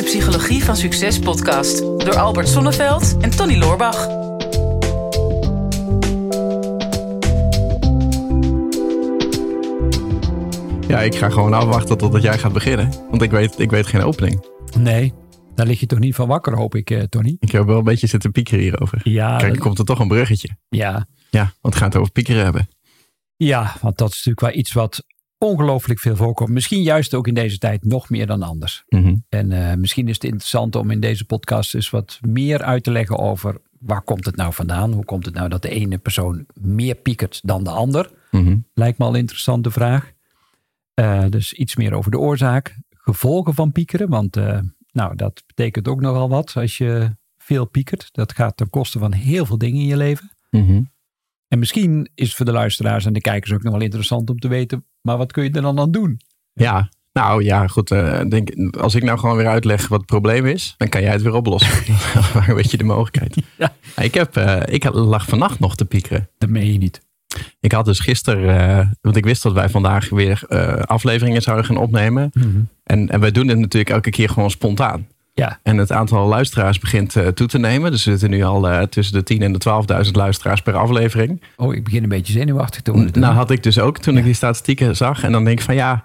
de Psychologie van Succes podcast door Albert Sonneveld en Tony Loorbach. Ja, ik ga gewoon afwachten totdat jij gaat beginnen. Want ik weet, ik weet geen opening. Nee, daar lig je toch niet van wakker, hoop ik, eh, Tony? Ik heb wel een beetje zitten piekeren hierover. Ja, Kijk, dat- komt er toch een bruggetje. ja, Ja, want we gaan het over piekeren hebben. ja, want dat is natuurlijk wel iets wat ongelooflijk veel voorkomt. Misschien juist ook in deze tijd nog meer dan anders. Mhm. En eh, misschien is het interessant om in deze podcast eens wat meer uit te leggen over waar komt het nou vandaan? Hoe komt het nou dat de ene persoon meer piekert dan de ander? Mhm. Lijkt me al een interessante vraag. Eh, dus iets meer over de oorzaak, gevolgen van piekeren. Want eh, nou, dat betekent ook nogal wat als je veel piekert. Dat gaat ten koste van heel veel dingen in je leven. Mhm. En misschien is het voor de luisteraars en de kijkers ook nog wel interessant om te weten, maar wat kun je er dan aan doen? Ja, nou ja, goed. eh, denk, als ik nou gewoon weer uitleg wat het probleem is, dan kan jij het weer oplossen. Maar een beetje de mogelijkheid. Ja. Ik, heb, eh, ik lag vannacht nog te piekeren. Dat meen je niet. Ik had dus gisteren, eh, want ik wist dat wij vandaag weer afleveringen zouden gaan opnemen. En, en wij doen het natuurlijk elke keer gewoon spontaan. Ja, En het aantal luisteraars begint eh, toe te nemen. Dus we zitten nu al eh, tussen de 10.000 en de 12.000 luisteraars per aflevering. oh, ik begin een beetje zenuwachtig te worden. Nou had ik dus ook toen ik die statistieken zag. En dan denk ik van ja,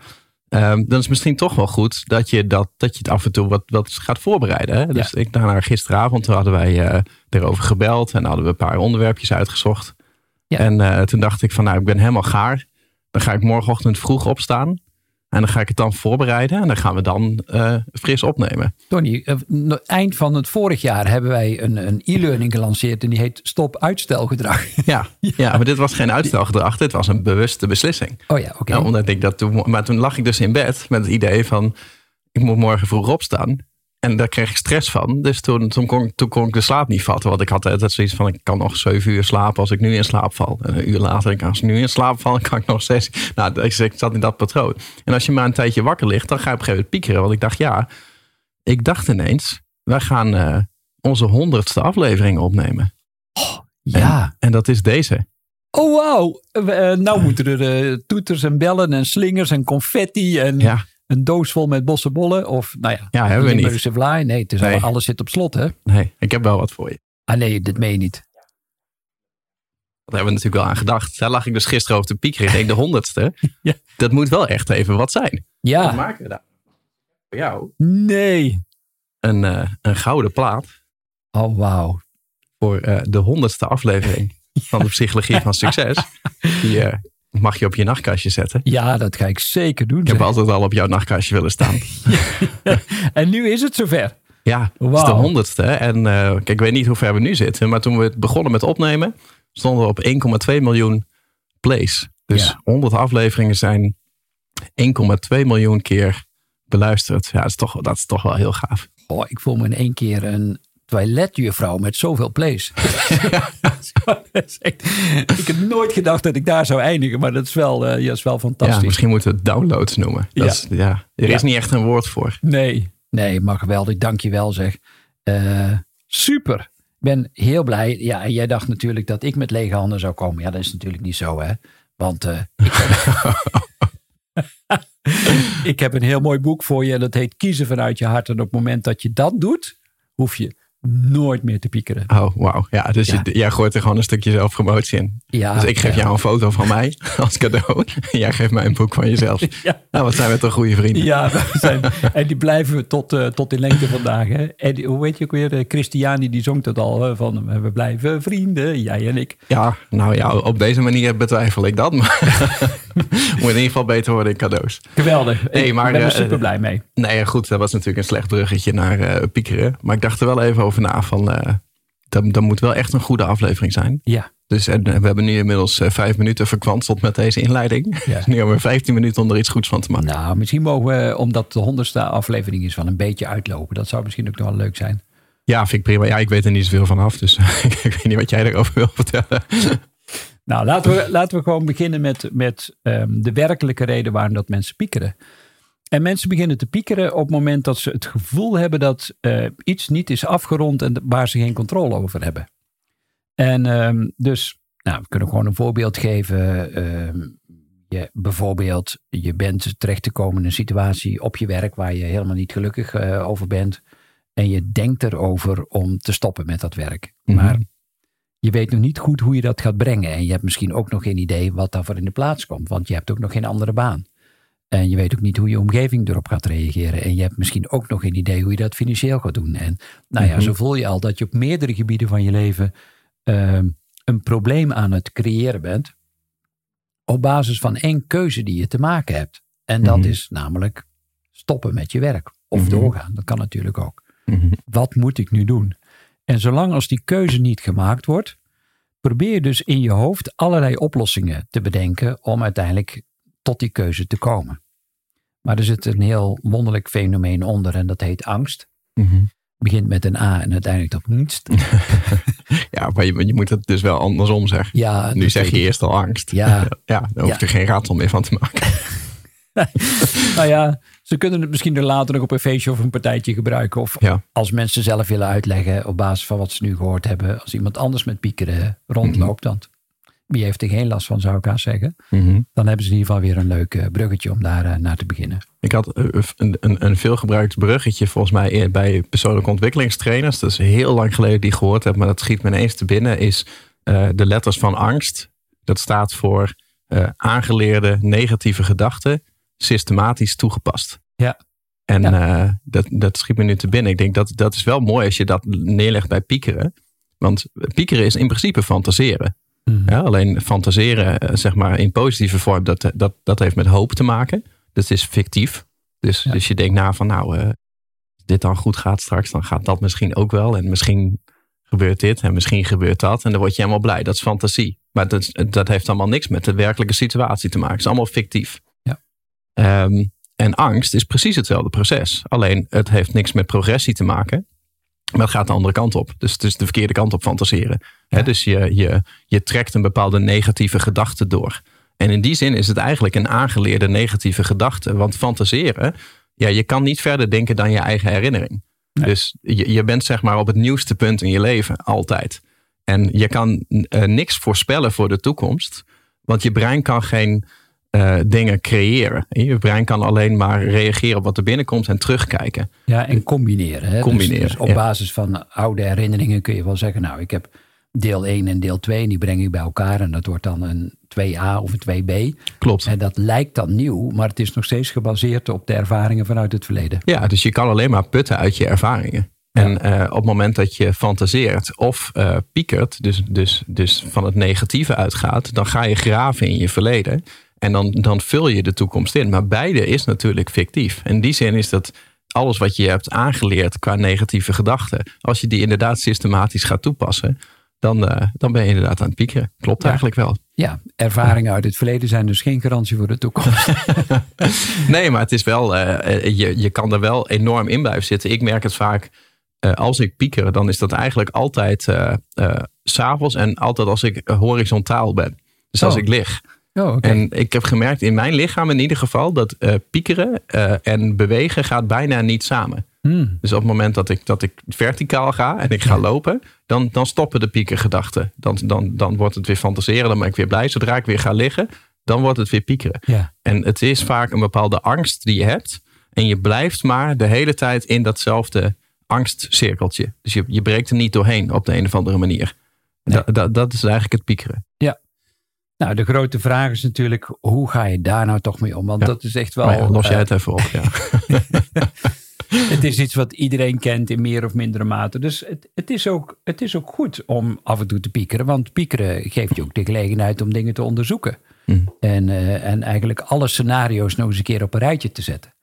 ehm, dan is misschien toch wel goed dat je, dat, dat je het af en toe wat, wat gaat voorbereiden. Hè? Dus ik daarna gisteravond toen hadden wij eh, erover gebeld. En hadden we een paar onderwerpjes uitgezocht. Ja. En toen dacht ik van nou, ik ben helemaal gaar. Dan ga ik morgenochtend vroeg opstaan. En dan ga ik het dan voorbereiden. En dan gaan we dan eh, fris opnemen. Tony, eh, eind van het vorig jaar hebben wij een, een e-learning gelanceerd en die heet Stop uitstelgedrag. Ja, ja. maar dit was geen uitstelgedrag. Dit was een bewuste beslissing. Oh ja, oké. Ja, omdat ik dat toen, maar toen lag ik dus in bed met het idee van ik moet morgen vroeg opstaan. En daar kreeg ik stress van. Dus toen, toen, kon, ik- toen kon ik de slaap niet vatten. Want ik had altijd zoiets van ik kan nog zeven uur slapen als ik nu in slaap val. En een uur later, als ik nu in slaap val, kan ik nog zes. Nou, ik, ik zat in dat patroon. En als je maar een tijdje wakker ligt, dan ga je op een gegeven moment piekeren. Want ik dacht, ja, ik dacht ineens, wij gaan eh, onze honderdste aflevering opnemen. ja. En dat is deze. Oh wauw. Eh, nou moeten er eh, toeters en bellen en slingers en confetti en Ja, een doos vol met bossenbollen. Of nou ja, Ja, hebben we niet. Vlaai. Nee, het is Nee. al- alles zit op slot hè. nee, ik heb wel wat voor je. Ah nee, dit meen je niet. Daar hebben we natuurlijk wel aan gedacht. Daar lag ik dus gisteren over te piekeren. Ik denk de honderdste. Ja. Dat moet wel echt even wat zijn. Wat Ja, maken we daar? Voor jou nee. een, eh, een gouden plaat Oh wauw. voor eh, de honderdste aflevering van de Psychologie van Succes. Die eh, mag je op je nachtkastje zetten. Ja, dat ga ik zeker doen. Ik heb altijd al op jouw nachtkastje willen staan. En nu is het zover. Ja, het is de honderdste. En eh, kijk, ik weet niet hoe ver we nu zitten. Maar toen we begonnen met opnemen, stonden we op 1,2 miljoen plays. Dus Ja. 100 afleveringen zijn 1,2 miljoen keer beluisterd. Ja, dat is toch, dat is toch wel heel gaaf. Oh, ik voel me in één keer een toiletjuffrouw met zoveel plays. ik heb nooit gedacht dat ik daar zou eindigen, maar dat is wel, eh, ja, is wel fantastisch. Ja, misschien moeten we het downloads noemen. Dat Ja. Is, ja, er is niet echt een woord voor. Nee, nee, maar geweldig. Dank je wel zeg. Eh, super. Ik ben heel blij. Ja, en jij dacht natuurlijk dat ik met lege handen zou komen. Ja, dat is natuurlijk niet zo, hè. Want eh, ik, heb, ik heb een heel mooi boek voor je. En dat heet Kiezen vanuit je hart. En op het moment dat je dat doet, hoef je nooit meer te piekeren. Oh, wauw. Ja, dus Ja. Je, jij gooit er gewoon een stukje zelfpromotie in. Ja, dus ik geef ja. jou een foto van mij als cadeau. En jij geeft mij een boek van jezelf. Ja. Nou, wat zijn we toch goede vrienden. Ja, we zijn, en die blijven tot, eh, tot in lengte vandaag. Hè? En die- hoe weet je ook weer? eh, Christiani die zong dat al. van eh, we blijven vrienden, jij en ik. Ja, nou ja, op deze manier betwijfel ik dat. Maar moet in ieder geval beter worden in cadeaus. Geweldig. Nee, ik maar, ben er eh, super blij mee. Nee, goed, dat was natuurlijk een slecht bruggetje naar eh, piekeren. Maar ik dacht er wel even over na van... eh dat, dat moet wel echt een goede aflevering zijn. Ja, Dus en, we hebben nu inmiddels vijf minuten verkwanseld met deze inleiding. Ja. Nu hebben we 15 minuten om er iets goeds van te maken. nou, misschien mogen we, omdat de honderdste aflevering is, van een beetje uitlopen. Dat zou misschien ook nog wel leuk zijn. Ja, vind ik prima. Ja, ik weet er niet zoveel van af. Dus ik weet niet wat jij erover wil vertellen. Nou, laten we, laten we gewoon beginnen met, met ehm, de werkelijke reden waarom dat mensen piekeren. En mensen beginnen te piekeren op het moment dat ze het gevoel hebben dat eh, iets niet is afgerond en waar ze geen controle over hebben. En ehm, dus, nou, we kunnen gewoon een voorbeeld geven. Ehm, je, bijvoorbeeld, je bent terecht te komen in een situatie op je werk waar je helemaal niet gelukkig eh, over bent. En je denkt erover om te stoppen met dat werk. Mhm. Maar je weet nog niet goed hoe je dat gaat brengen. En je hebt misschien ook nog geen idee wat daarvoor in de plaats komt. Want je hebt ook nog geen andere baan. En je weet ook niet hoe je omgeving erop gaat reageren. En je hebt misschien ook nog geen idee hoe je dat financieel gaat doen. En nou ja, Mhm. zo voel je al dat je op meerdere gebieden van je leven ehm, een probleem aan het creëren bent. Op basis van één keuze die je te maken hebt. En dat Mhm. is namelijk stoppen met je werk. Of Mhm. doorgaan. Dat kan natuurlijk ook. Wat moet ik nu doen? En zolang als die keuze niet gemaakt wordt, probeer je dus in je hoofd allerlei oplossingen te bedenken om uiteindelijk tot die keuze te komen. Maar er zit een heel wonderlijk fenomeen onder en dat heet angst. Mhm. Begint met een A en uiteindelijk op niets. Ja, maar je, je moet het dus wel andersom zeggen. Ja, Nu zeg je eerst al angst. Ja. ja dan hoef je Ja. geen raadsel meer van te maken. Nou ja, ze kunnen het misschien er later nog op een feestje of een partijtje gebruiken. Of Ja. als mensen zelf willen uitleggen op basis van wat ze nu gehoord hebben. Als iemand anders met piekeren rondloopt, dan wie heeft er geen last van, zou ik haast zeggen. Mhm. Dan hebben ze in ieder geval weer een leuk eh, bruggetje om daar eh, naar te beginnen. Ik had eh, een, een, een veelgebruikt bruggetje volgens mij bij persoonlijke ontwikkelingstrainers. Dat is heel lang geleden die ik gehoord heb, maar dat schiet me ineens te binnen. Is de letters van angst. Dat staat voor aangeleerde negatieve gedachten systematisch toegepast. Ja. En Ja. eh, dat, dat schiet me nu te binnen. Ik denk dat dat is wel mooi als je dat neerlegt bij piekeren. Want piekeren is in principe fantaseren. Mhm. Ja, alleen fantaseren, eh, zeg maar in positieve vorm, dat, dat, dat heeft met hoop te maken. Dat is fictief. Dus, Ja. dus je denkt na van nou, eh, als dit dan goed gaat straks, dan gaat dat misschien ook wel. En misschien gebeurt dit en misschien gebeurt dat. En dan word je helemaal blij. Dat is fantasie. Maar dat, dat heeft allemaal niks met de werkelijke situatie te maken. Het is allemaal fictief. Ehm, en angst is precies hetzelfde proces. Alleen het heeft niks met progressie te maken. Maar het gaat de andere kant op. Dus het is de verkeerde kant op fantaseren. Dus je, je, je trekt een bepaalde negatieve gedachte door. En in die zin is het eigenlijk een aangeleerde negatieve gedachte. Want fantaseren, ja, je kan niet verder denken dan je eigen herinnering. Dus je, je bent zeg maar op het nieuwste punt in je leven, altijd. En je kan eh, niks voorspellen voor de toekomst. Want je brein kan geen eh, dingen creëren. Je brein kan alleen maar reageren op wat er binnenkomt en terugkijken. Ja, en combineren. Hè? Dus- Combineren, Dus, op ja. basis van oude herinneringen kun je wel zeggen, nou, ik heb deel 1 en deel 2 en die breng ik bij elkaar en dat wordt dan een 2a of een 2b. Klopt. En dat lijkt dan nieuw, maar het is nog steeds gebaseerd op de ervaringen vanuit het verleden. Ja, dus je kan alleen maar putten uit je ervaringen. En eh, op het moment dat je fantaseert of eh, piekert, dus, dus, dus van het negatieve uitgaat, dan ga je graven in je verleden. En dan, dan vul je de toekomst in. Maar beide is natuurlijk fictief. In die zin is dat alles wat je hebt aangeleerd qua negatieve gedachten, als je die inderdaad systematisch gaat toepassen, dan, eh, dan ben je inderdaad aan het piekeren. Klopt Ja. eigenlijk wel. Ja, ervaringen uit het verleden zijn dus geen garantie voor de toekomst. Nee, maar het is wel, eh, eh, je, je kan er wel enorm in blijven zitten. Ik merk het vaak, als ik pieker, dan is dat eigenlijk altijd s s'avonds en altijd als ik horizontaal ben. Dus als Oh. ik lig. Oh. En ik heb gemerkt in mijn lichaam in ieder geval dat eh, piekeren eh, en bewegen gaat bijna niet samen. Hmm. Dus op het moment dat ik, dat ik verticaal ga en ik ga lopen, dan, dan stoppen de piekergedachten. Dan, dan, dan wordt het weer fantaseren, dan ben ik weer blij. Zodra ik weer ga liggen, dan wordt het weer piekeren. Ja. En het is vaak een bepaalde angst die je hebt. En je blijft maar de hele tijd in datzelfde angstcirkeltje. Dus je, je breekt er niet doorheen op de een of andere manier. Nee. Da- da- dat is eigenlijk het piekeren. Nou, de grote vraag is natuurlijk, hoe ga je daar nou toch mee om? Want Ja. dat is echt wel... Ja, los jij eh, het even op. Ja. Het is iets wat iedereen kent in meer of mindere mate. Dus het, het, is ook, het is ook goed om af en toe te piekeren. Want piekeren geeft je ook de gelegenheid om dingen te onderzoeken. Hm. En, eh, en eigenlijk alle scenario's nog eens een keer op een rijtje te zetten.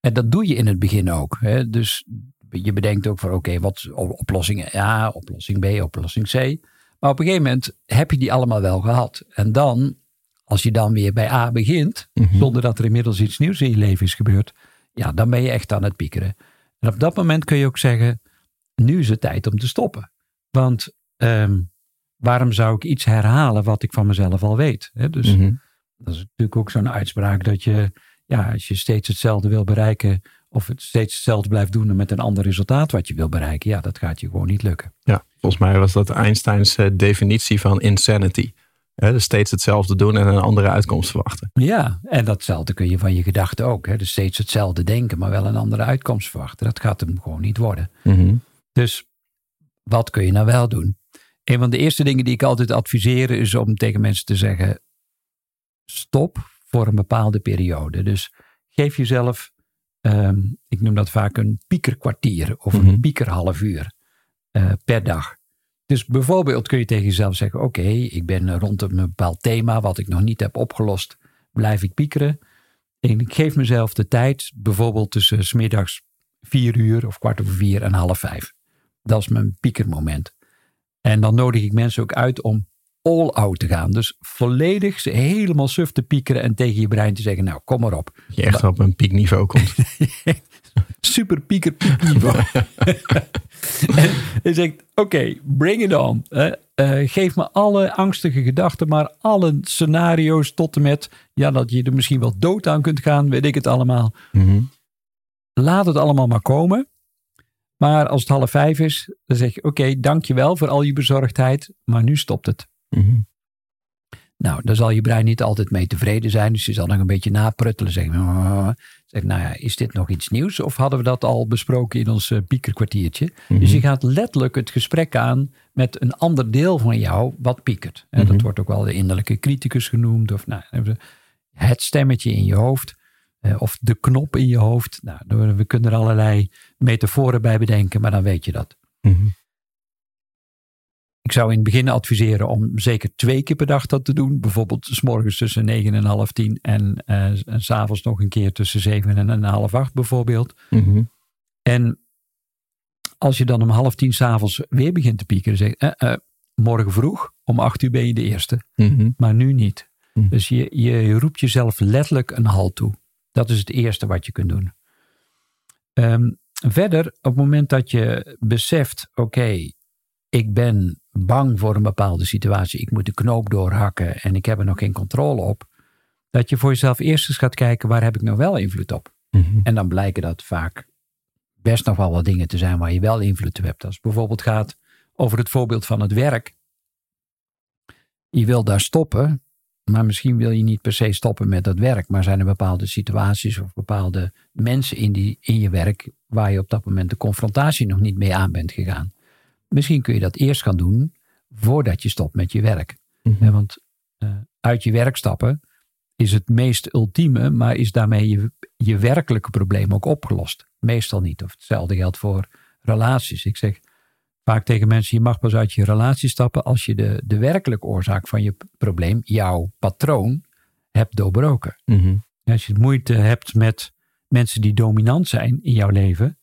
En dat doe je in het begin ook. Hè? Dus je bedenkt ook van oké, wat oplossing A, oplossing B, oplossing C. Maar op een gegeven moment heb je die allemaal wel gehad. En dan, als je dan weer bij A begint, Mhm. zonder dat er inmiddels iets nieuws in je leven is gebeurd, ja, dan ben je echt aan het piekeren. En op dat moment kun je ook zeggen, nu is het tijd om te stoppen. Want ehm, waarom zou ik iets herhalen wat ik van mezelf al weet? Hè? Dus Mhm. dat is natuurlijk ook zo'n uitspraak dat je, ja, als je steeds hetzelfde wil bereiken, of het steeds hetzelfde blijft doen en met een ander resultaat wat je wil bereiken, ja, dat gaat je gewoon niet lukken. Ja, volgens mij was dat Einsteins eh, definitie van insanity. Hè, dus steeds hetzelfde doen en een andere uitkomst verwachten. Ja, en datzelfde kun je van je gedachten ook. Hè? Dus steeds hetzelfde denken, maar wel een andere uitkomst verwachten. Dat gaat hem gewoon niet worden. Mhm. Dus wat kun je nou wel doen? Een van de eerste dingen die ik altijd adviseer is om tegen mensen te zeggen: stop voor een bepaalde periode. Dus geef jezelf, ehm, ik noem dat vaak een piekerkwartier of Mhm. een piekerhalf uur eh, per dag. Dus bijvoorbeeld kun je tegen jezelf zeggen: Oké, ik ben rond een bepaald thema wat ik nog niet heb opgelost, blijf ik piekeren. En ik geef mezelf de tijd, bijvoorbeeld tussen 's middags vier uur of kwart over vier en half vijf. Dat is mijn piekermoment. En dan nodig ik mensen ook uit om all out te gaan. Dus volledig ze helemaal suf te piekeren en tegen je brein te zeggen: Nou, kom maar op. Je echt op een piekniveau komt. Super pieker piekniveau. en je zegt: Oké, bring it on. Eh, geef me alle angstige gedachten, maar alle scenario's tot en met ja, dat je er misschien wel dood aan kunt gaan, weet ik het allemaal. Mhm. laat het allemaal maar komen. Maar als het half vijf is, dan zeg je: Oké, dankjewel voor al je bezorgdheid, maar nu stopt het. Mhm. Nou, daar zal je brein niet altijd mee tevreden zijn. Dus je zal nog een beetje napruttelen. Zeggen, "Ah." zeg, nou ja, is dit nog iets nieuws? Of hadden we dat al besproken in ons eh, piekerkwartiertje? Mhm. Dus je gaat letterlijk het gesprek aan met een ander deel van jou wat piekert. En Dat Mhm. wordt ook wel de innerlijke criticus genoemd. Of nou, het stemmetje in je hoofd. eh, Of de knop in je hoofd. Nou, we kunnen er allerlei metaforen bij bedenken, maar dan weet je dat. Mhm. Ik zou in het begin adviseren om zeker twee keer per dag dat te doen. Bijvoorbeeld s morgens tussen negen en half tien en, eh, en s'avonds nog een keer tussen zeven en half acht bijvoorbeeld. Mhm. En als je dan om half tien s'avonds weer begint te piekeren, zeg je, eh, eh, morgen vroeg om acht uur ben je de eerste, Mhm. maar nu niet. Mhm. Dus je, je roept jezelf letterlijk een halt toe. Dat is het eerste wat je kunt doen. Ehm, verder, op het moment dat je beseft, oké, ik ben bang voor een bepaalde situatie, ik moet de knoop doorhakken en ik heb er nog geen controle op, dat je voor jezelf eerst eens gaat kijken, waar heb ik nou wel invloed op? Mhm. En dan blijken dat vaak best nog wel wat dingen te zijn waar je wel invloed op hebt. Als het bijvoorbeeld gaat over het voorbeeld van het werk. Je wil daar stoppen, maar misschien wil je niet per se stoppen met dat werk. Maar zijn er bepaalde situaties of bepaalde mensen in, die, in je werk waar je op dat moment de confrontatie nog niet mee aan bent gegaan. Misschien kun je dat eerst gaan doen voordat je stopt met je werk. Mhm. Want eh, uit je werk stappen is het meest ultieme, maar is daarmee je, je werkelijke probleem ook opgelost? Meestal niet. Of hetzelfde geldt voor relaties. Ik zeg vaak tegen mensen, je mag pas uit je relatie stappen als je de, de werkelijke oorzaak van je probleem, jouw patroon, hebt doorbroken. Mhm. Als je moeite hebt met mensen die dominant zijn in jouw leven,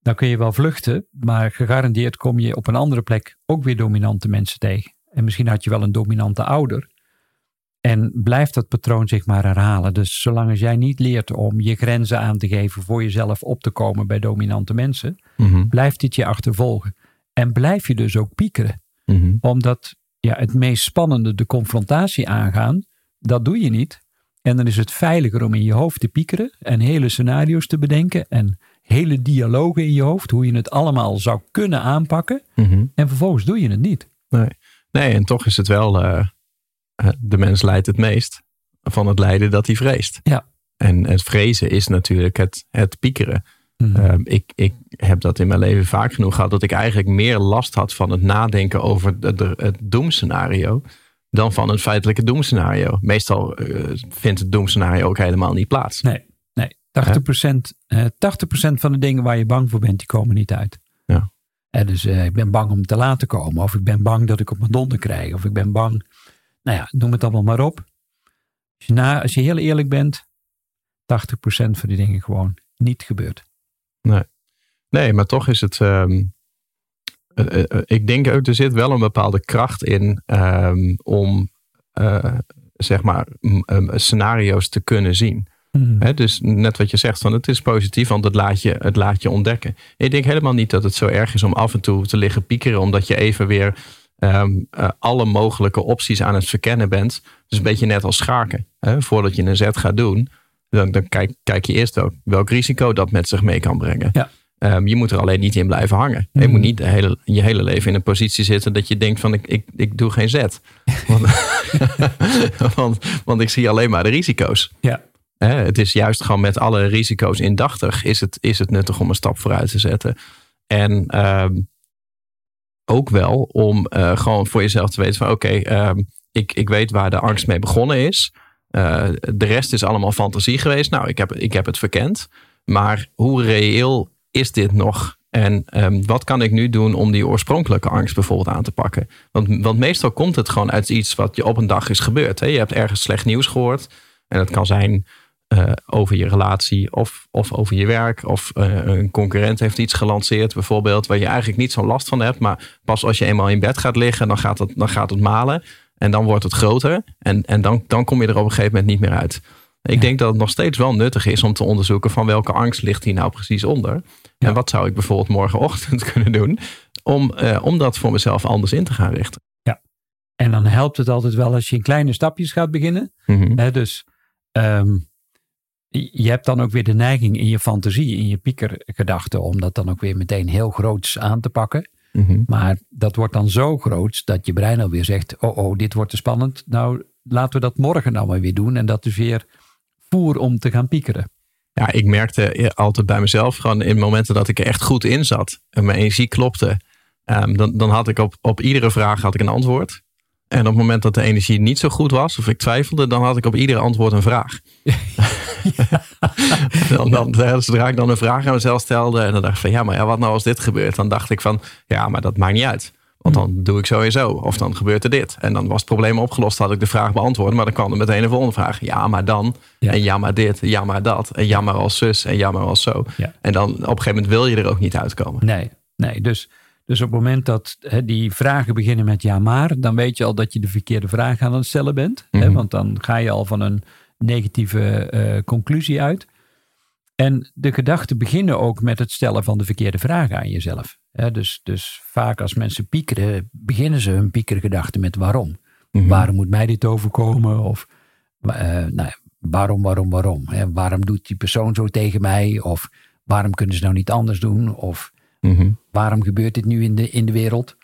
dan kun je wel vluchten, maar gegarandeerd kom je op een andere plek ook weer dominante mensen tegen. En misschien had je wel een dominante ouder. En blijft dat patroon zich maar herhalen. Dus zolang als jij niet leert om je grenzen aan te geven voor jezelf op te komen bij dominante mensen, Mhm. blijft dit je achtervolgen. En blijf je dus ook piekeren Mhm. omdat ja, het meest spannende, de confrontatie aangaan, dat doe je niet. En dan is het veiliger om in je hoofd te piekeren en hele scenario's te bedenken en hele dialogen in je hoofd, hoe je het allemaal zou kunnen aanpakken. Mhm. En vervolgens doe je het niet. Nee. nee, en toch is het wel, eh, eh, de mens lijdt het meest van het lijden dat hij vreest. Ja. En het vrezen is natuurlijk het, het piekeren. Eh, ik, ik heb dat in mijn leven vaak genoeg gehad dat ik eigenlijk meer last had van het nadenken over het doemscenario dan van het feitelijke doemscenario. Meestal eh, vindt het doemscenario ook helemaal niet plaats. Nee. 80%, eh 80% van de dingen waar je bang voor bent, die komen niet uit. Ja. En dus eh, ik ben bang om te laten komen. Of ik ben bang dat ik op mijn donder krijg. Of ik ben bang. Nou ja, noem het allemaal maar op. Als je, na, als je heel eerlijk bent, 80% van die dingen gewoon niet gebeurt. Nee, maar toch is het. ehm, eh, eh, eh, ik denk ook, er zit wel een bepaalde kracht in ehm, om eh, zeg maar scenario's te kunnen zien. Hè, dus net wat je zegt, van het is positief, want het laat, je, het laat je ontdekken. Ik denk helemaal niet dat het zo erg is om af en toe te liggen piekeren, omdat je even weer ehm, eh, alle mogelijke opties aan het verkennen bent. Dus een beetje net als schaken. Voordat je een zet gaat doen, dan, dan kijk, kijk je eerst ook welk risico dat met zich mee kan brengen. Ja. Ehm, je moet er alleen niet in blijven hangen. Je Mhm. moet niet de hele, je hele leven in een positie zitten dat je denkt van ik, ik, ik doe geen zet. Want, want, want ik zie alleen maar de risico's. Ja. Het is juist gewoon met alle risico's indachtig is het, is het nuttig om een stap vooruit te zetten. En ehm, ook wel om eh, gewoon voor jezelf te weten van oké, ehm, ik, ik weet waar de angst mee begonnen is. Eh, de rest is allemaal fantasie geweest. Nou, ik heb, ik heb het verkend. Maar hoe reëel is dit nog? En ehm, wat kan ik nu doen om die oorspronkelijke angst bijvoorbeeld aan te pakken? Want, want meestal komt het gewoon uit iets wat je op een dag is gebeurd. Hè? Je hebt ergens slecht nieuws gehoord. En dat kan zijn eh, over je relatie of, of over je werk. Of eh, een concurrent heeft iets gelanceerd bijvoorbeeld. Waar je eigenlijk niet zo'n last van hebt. Maar pas als je eenmaal in bed gaat liggen, dan gaat het, dan gaat het malen. En dan wordt het groter. En, en dan, dan kom je er op een gegeven moment niet meer uit. Ik Ja. denk dat het nog steeds wel nuttig is om te onderzoeken van welke angst ligt hier nou precies onder. Ja. En wat zou ik bijvoorbeeld morgenochtend kunnen doen om, eh, om dat voor mezelf anders in te gaan richten. En dan helpt het altijd wel als je in kleine stapjes gaat beginnen. Mhm. Dus ehm, je hebt dan ook weer de neiging in je fantasie, in je piekergedachten, om dat dan ook weer meteen heel groots aan te pakken. Mhm. Maar dat wordt dan zo groot dat je brein alweer zegt: Oh, oh, dit wordt te spannend. Nou, laten we dat morgen nou maar weer doen. En dat is weer voer om te gaan piekeren. Ja, ik merkte altijd bij mezelf gewoon in momenten dat ik er echt goed in zat en mijn energie klopte, ehm, dan, dan had ik op, op iedere vraag had ik een antwoord. En op het moment dat de energie niet zo goed was of ik twijfelde, dan had ik op iedere antwoord een vraag. dan, dan, eh, zodra ik dan een vraag aan mezelf stelde en dan dacht ik van ja, maar ja, wat nou als dit gebeurt? Dan dacht ik van ja, maar dat maakt niet uit. Want dan doe ik sowieso. Of dan gebeurt er dit. En dan was het probleem opgelost. Had ik de vraag beantwoord. Maar dan kwam er meteen een volgende vraag. Ja, maar dan. Ja. En ja, maar dit. Ja, maar dat. En ja, maar als zus. En ja, maar als zo. Ja. En dan op een gegeven moment wil je er ook niet uitkomen. Nee, nee. Dus, dus op het moment dat die vragen beginnen met ja maar, dan weet je al dat je de verkeerde vraag aan het stellen bent. Mhm. want dan ga je al van een negatieve eh, conclusie uit. En de gedachten beginnen ook met het stellen van de verkeerde vragen aan jezelf. Dus, dus vaak als mensen piekeren, beginnen ze hun piekergedachten met waarom. Mhm. Waarom moet mij dit overkomen? Of eh, nou, waarom, waarom, waarom? Hè? Waarom doet die persoon zo tegen mij? Of waarom kunnen ze nou niet anders doen? Of Mhm. waarom gebeurt dit nu in de, in de wereld?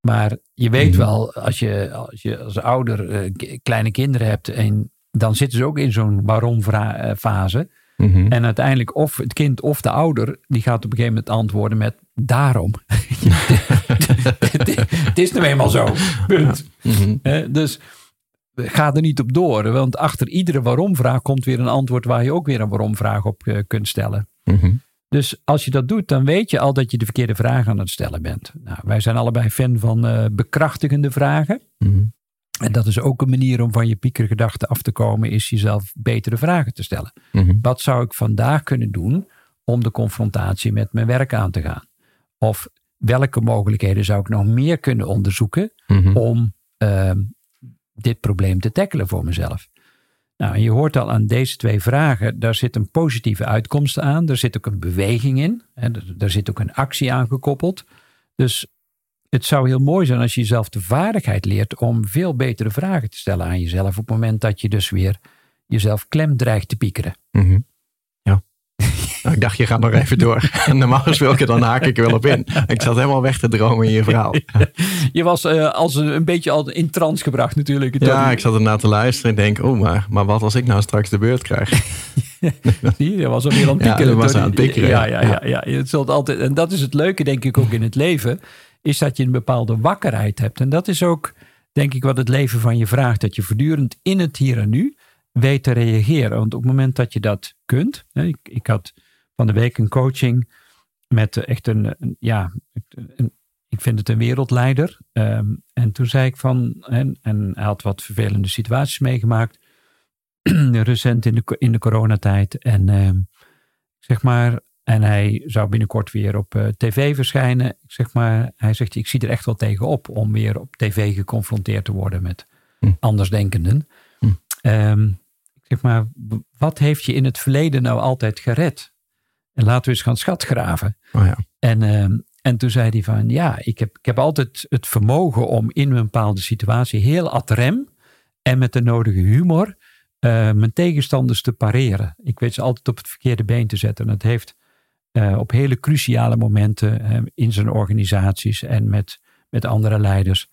Maar je weet Mhm. wel, als je als, je als ouder eh, kleine kinderen hebt, en dan zitten ze ook in zo'n waarom-fase. Mhm. En uiteindelijk, of het kind of de ouder, die gaat op een gegeven moment antwoorden met daarom. het, is nou eenmaal zo. Punt. Mhm. Dus ga er niet op door. Want achter iedere waarom-vraag komt weer een antwoord waar je ook weer een waarom-vraag op eh, kunt stellen. Mhm. Dus als je dat doet, dan weet je al dat je de verkeerde vraag aan het stellen bent. Nou, wij zijn allebei fan van eh, bekrachtigende vragen. En dat is ook een manier om van je piekergedachten af te komen, is jezelf betere vragen te stellen. Mhm. Wat zou ik vandaag kunnen doen om de confrontatie met mijn werk aan te gaan? Of welke mogelijkheden zou ik nog meer kunnen onderzoeken Mhm. om ehm, dit probleem te tackelen voor mezelf? Nou, en je hoort al aan deze twee vragen, daar zit een positieve uitkomst aan. Er zit ook een beweging in. Hè, er- daar zit ook een actie aan gekoppeld. Dus het zou heel mooi zijn als je jezelf de vaardigheid leert om veel betere vragen te stellen aan jezelf. Op het moment dat je dus weer jezelf klem dreigt te piekeren. Mhm. Ja. Nou, ik dacht, je gaat nog even door. Normaal gesproken, dan haak ik er wel op in. Ik zat helemaal weg te dromen in je verhaal. Je was eh, als een, een beetje al in trance gebracht natuurlijk. Ja, ik zat ernaar te luisteren en denk, oh, maar, maar wat als ik nou straks de beurt krijg? Zie je, was alweer aan het Ja, piekeren. dat was aan het piekeren, Ja, ja. ja, ja, ja. Altijd, en dat is het leuke denk ik ook in het leven. Is dat je een bepaalde wakkerheid hebt. En dat is ook denk ik wat het leven van je vraagt. Dat je voortdurend in het hier en nu weet te reageren. Want op het moment dat je dat kunt. Ik, ik had van de week een coaching met echt een, een- ja, een, ik vind het een wereldleider. Ehm, en toen zei ik van, en, en hij had wat vervelende situaties meegemaakt. recent in de, in de coronatijd. En ehm, zeg maar, en hij zou binnenkort weer op eh, tv verschijnen. Ik zeg maar, hij zegt, ik zie er echt wel tegen op om weer op tv geconfronteerd te worden met Hm. andersdenkenden. Hm. Ehm, ik zeg maar, wat heeft je in het verleden nou altijd gered? En laten we eens gaan schatgraven. Oh ja. En, ehm, en toen zei hij van ja, ik heb, ik heb altijd het vermogen om in een bepaalde situatie heel ad rem en met de nodige humor eh, mijn tegenstanders te pareren. Ik weet ze altijd op het verkeerde been te zetten. En dat heeft eh, op hele cruciale momenten eh, in zijn organisaties en met, met andere leiders,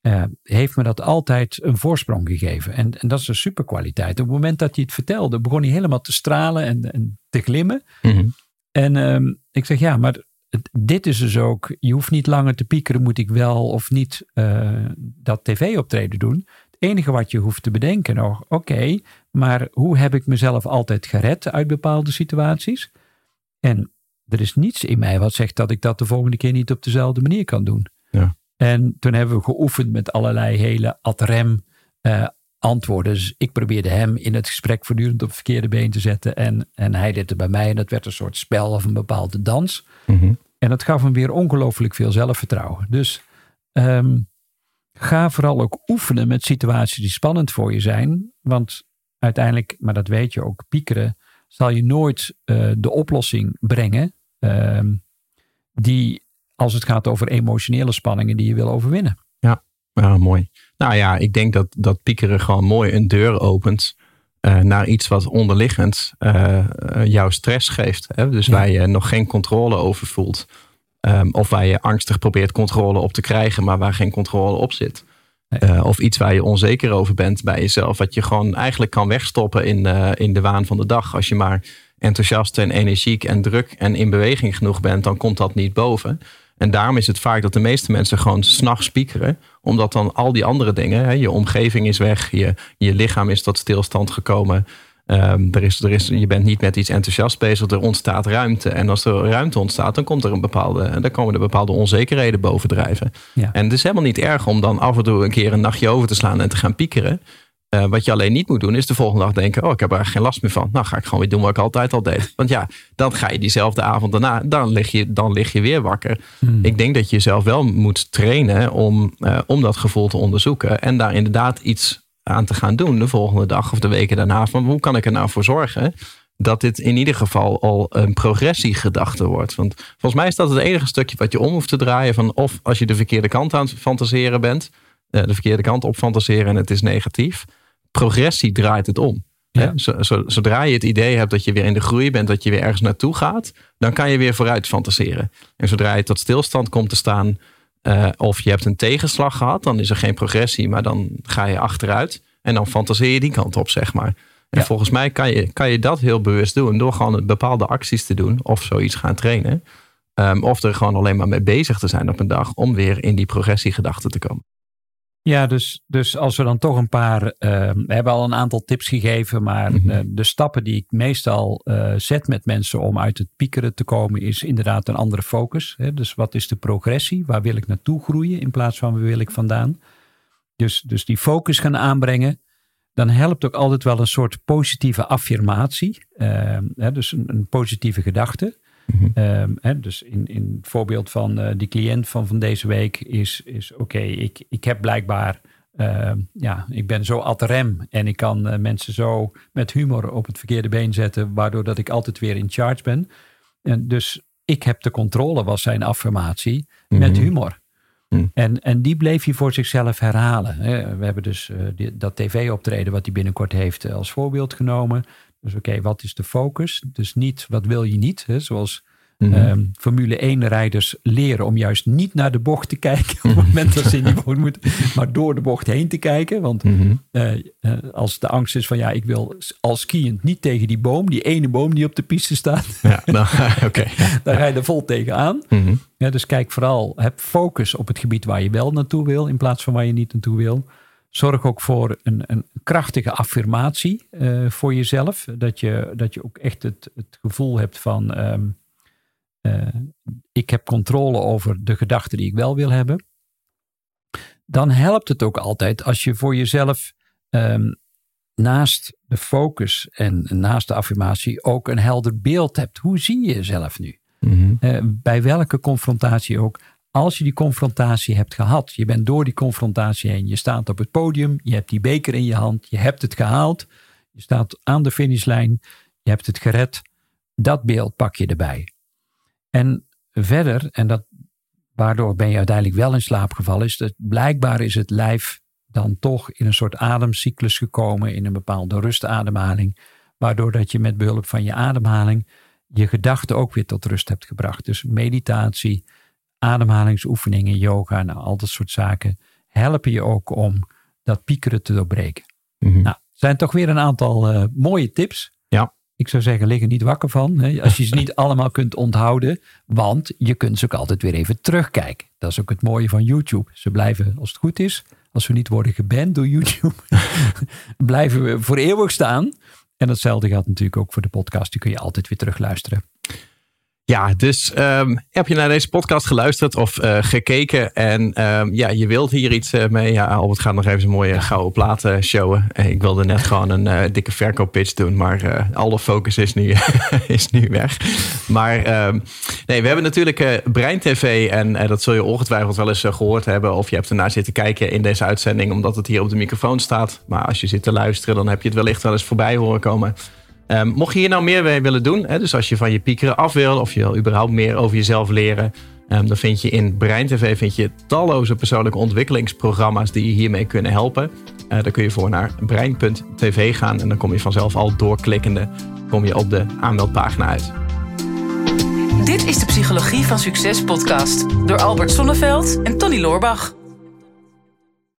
eh, heeft me dat altijd een voorsprong gegeven. En, en dat is een superkwaliteit. Op het moment dat hij het vertelde, begon hij helemaal te stralen en, en te glimmen. Mhm. En ehm, ik zeg ja, maar dit is dus ook, je hoeft niet langer te piekeren, moet ik wel of niet dat tv-optreden doen. Het enige wat je hoeft te bedenken nog, oké, maar hoe heb ik mezelf altijd gered uit bepaalde situaties? En er is niets in mij wat zegt dat ik dat de volgende keer niet op dezelfde manier kan doen. Ja. En toen hebben we geoefend met allerlei hele ad rem eh, antwoorden. Dus ik probeerde hem in het gesprek voortdurend op het verkeerde been te zetten. En, en hij deed het bij mij. En dat werd een soort spel of een bepaalde dans. Mhm. En dat gaf hem weer ongelooflijk veel zelfvertrouwen. Dus ehm, ga vooral ook oefenen met situaties die spannend voor je zijn. Want uiteindelijk, maar dat weet je ook, piekeren zal je nooit eh, de oplossing brengen. ehm, die als het gaat over emotionele spanningen die je wil overwinnen. Ja, mooi. Nou ja, ik denk dat, dat piekeren gewoon mooi een deur opent eh, naar iets wat onderliggend eh, jouw stress geeft. Hè? Dus Ja. waar je nog geen controle over voelt. Ehm, of waar je angstig probeert controle op te krijgen, maar waar geen controle op zit. Eh, of iets waar je onzeker over bent bij jezelf. Wat je gewoon eigenlijk kan wegstoppen in, eh, in de waan van de dag. Als je maar enthousiast en energiek en druk en in beweging genoeg bent, dan komt dat niet boven. En daarom is het vaak dat de meeste mensen gewoon s'nachts piekeren. Omdat dan al die andere dingen, hè, je omgeving is weg, je, je lichaam is tot stilstand gekomen. Ehm, er is, er is, je bent niet met iets enthousiast bezig, er ontstaat ruimte. En als er ruimte ontstaat, dan, komt er een bepaalde, dan komen er bepaalde onzekerheden bovendrijven. Ja. En het is helemaal niet erg om dan af en toe een keer een nachtje over te slaan en te gaan piekeren. Eh, wat je alleen niet moet doen, is de volgende dag denken: Oh, ik heb er eigenlijk geen last meer van. Nou, ga ik gewoon weer doen wat ik altijd al deed. Want ja, dan ga je diezelfde avond daarna, dan lig je, dan lig je weer wakker. Hmm. Ik denk dat je jezelf wel moet trainen om, eh, om dat gevoel te onderzoeken. En daar inderdaad iets aan te gaan doen de volgende dag of de weken daarna. Van hoe kan ik er nou voor zorgen dat dit in ieder geval al een progressiegedachte wordt. Want volgens mij is dat het enige stukje wat je om hoeft te draaien. Van of als je de verkeerde kant aan het fantaseren bent. eh, de verkeerde kant op fantaseren en het is negatief. Progressie draait het om. Ja. Zodra je het idee hebt dat je weer in de groei bent, dat je weer ergens naartoe gaat, dan kan je weer vooruit fantaseren. En zodra je tot stilstand komt te staan, eh, of je hebt een tegenslag gehad, dan is er geen progressie, maar dan ga je achteruit en dan fantaseer je die kant op, zeg maar. En Ja. volgens mij kan je, kan je dat heel bewust doen door gewoon bepaalde acties te doen of zoiets gaan trainen. Ehm, of er gewoon alleen maar mee bezig te zijn op een dag om weer in die progressiegedachte te komen. Ja, dus, dus als we dan toch een paar. eh, we hebben al een aantal tips gegeven, maar Mhm. eh, de stappen die ik meestal eh, zet met mensen om uit het piekeren te komen, is inderdaad een andere focus. Hè? Dus wat is de progressie? Waar wil ik naartoe groeien in plaats van waar wil ik vandaan? Dus, dus die focus gaan aanbrengen. Dan helpt ook altijd wel een soort positieve affirmatie. eh, hè? Dus een, een positieve gedachte. Mhm. Ehm, hè, dus in, in het voorbeeld van eh, die cliënt van, van deze week is, is oké, ik, ik heb blijkbaar, ehm, ja, ik ben zo ad rem en ik kan eh, mensen zo met humor op het verkeerde been zetten, waardoor dat ik altijd weer in charge ben. En dus ik heb de controle, was zijn affirmatie, met Mhm. humor. Mhm. En, en die bleef hij voor zichzelf herhalen. We hebben dus eh, dat tv-optreden wat hij binnenkort heeft als voorbeeld genomen. Dus oké, wat is de focus? Dus niet wat wil je niet, hè? zoals Mhm. Ehm, Formule 1 rijders leren om juist niet naar de bocht te kijken op het moment dat ze in die bocht moeten, maar door de bocht heen te kijken. Want Mhm. eh, eh, als de angst is van ja, ik wil als skiënd niet tegen die boom, die ene boom die op de piste staat, Ja, nou, daar ga je er vol tegenaan. Mhm. Ja, dus kijk vooral, heb focus op het gebied waar je wel naartoe wil in plaats van waar je niet naartoe wil. Zorg ook voor een, een krachtige affirmatie eh, voor jezelf. Dat je, dat je ook echt het, het gevoel hebt van ehm, eh, ik heb controle over de gedachten die ik wel wil hebben. Dan helpt het ook altijd als je voor jezelf ehm, naast de focus en naast de affirmatie ook een helder beeld hebt. Hoe zie je jezelf nu? Mhm. Eh, bij welke confrontatie ook. Als je die confrontatie hebt gehad, je bent door die confrontatie heen, je staat op het podium, je hebt die beker in je hand, je hebt het gehaald, je staat aan de finishlijn, je hebt het gered. Dat beeld pak je erbij. En verder, en dat, waardoor ben je uiteindelijk wel in slaap gevallen, is dat blijkbaar is het lijf dan toch in een soort ademcyclus gekomen, in een bepaalde rustademhaling, waardoor dat je met behulp van je ademhaling je gedachten ook weer tot rust hebt gebracht. Dus meditatie, ademhalingsoefeningen, yoga, nou, al dat soort zaken helpen je ook om dat piekeren te doorbreken. Mhm. Nou, zijn toch weer een aantal eh, mooie tips. Ja. Ik zou zeggen, lig er niet wakker van. Hè, als je ze niet allemaal kunt onthouden. Want je kunt ze ook altijd weer even terugkijken. Dat is ook het mooie van YouTube. Ze blijven, als het goed is, als we niet worden geband door YouTube, blijven we voor eeuwig staan. En datzelfde geldt natuurlijk ook voor de podcast. Die kun je altijd weer terugluisteren. Ja, dus ehm, heb je naar deze podcast geluisterd of eh, gekeken en ehm, ja, je wilt hier iets eh, mee. Ja, Albert gaat nog even een mooie gouden plaat eh, showen. ik wilde net gewoon een dikke verkooppitch doen, maar alle focus is nu, is nu weg. Maar ehm, nee, we hebben natuurlijk Brein TV en dat zul je ongetwijfeld wel eens gehoord hebben of je hebt ernaar zitten kijken in deze uitzending omdat het hier op de microfoon staat. Maar als je zit te luisteren, dan heb je het wellicht wel eens voorbij horen komen. Um, mocht je hier nou meer mee willen doen, hè, dus als je van je piekeren af wil of je wil überhaupt meer over jezelf leren, um, dan vind je in Brein TV vind je talloze persoonlijke ontwikkelingsprogramma's die je hiermee kunnen helpen. Uh, dan kun je voor naar brein.tv gaan en dan kom je vanzelf al doorklikkende kom je op de aanmeldpagina uit. Dit is de Psychologie van Succes podcast door Albert Sonneveld en Tony Loorbach.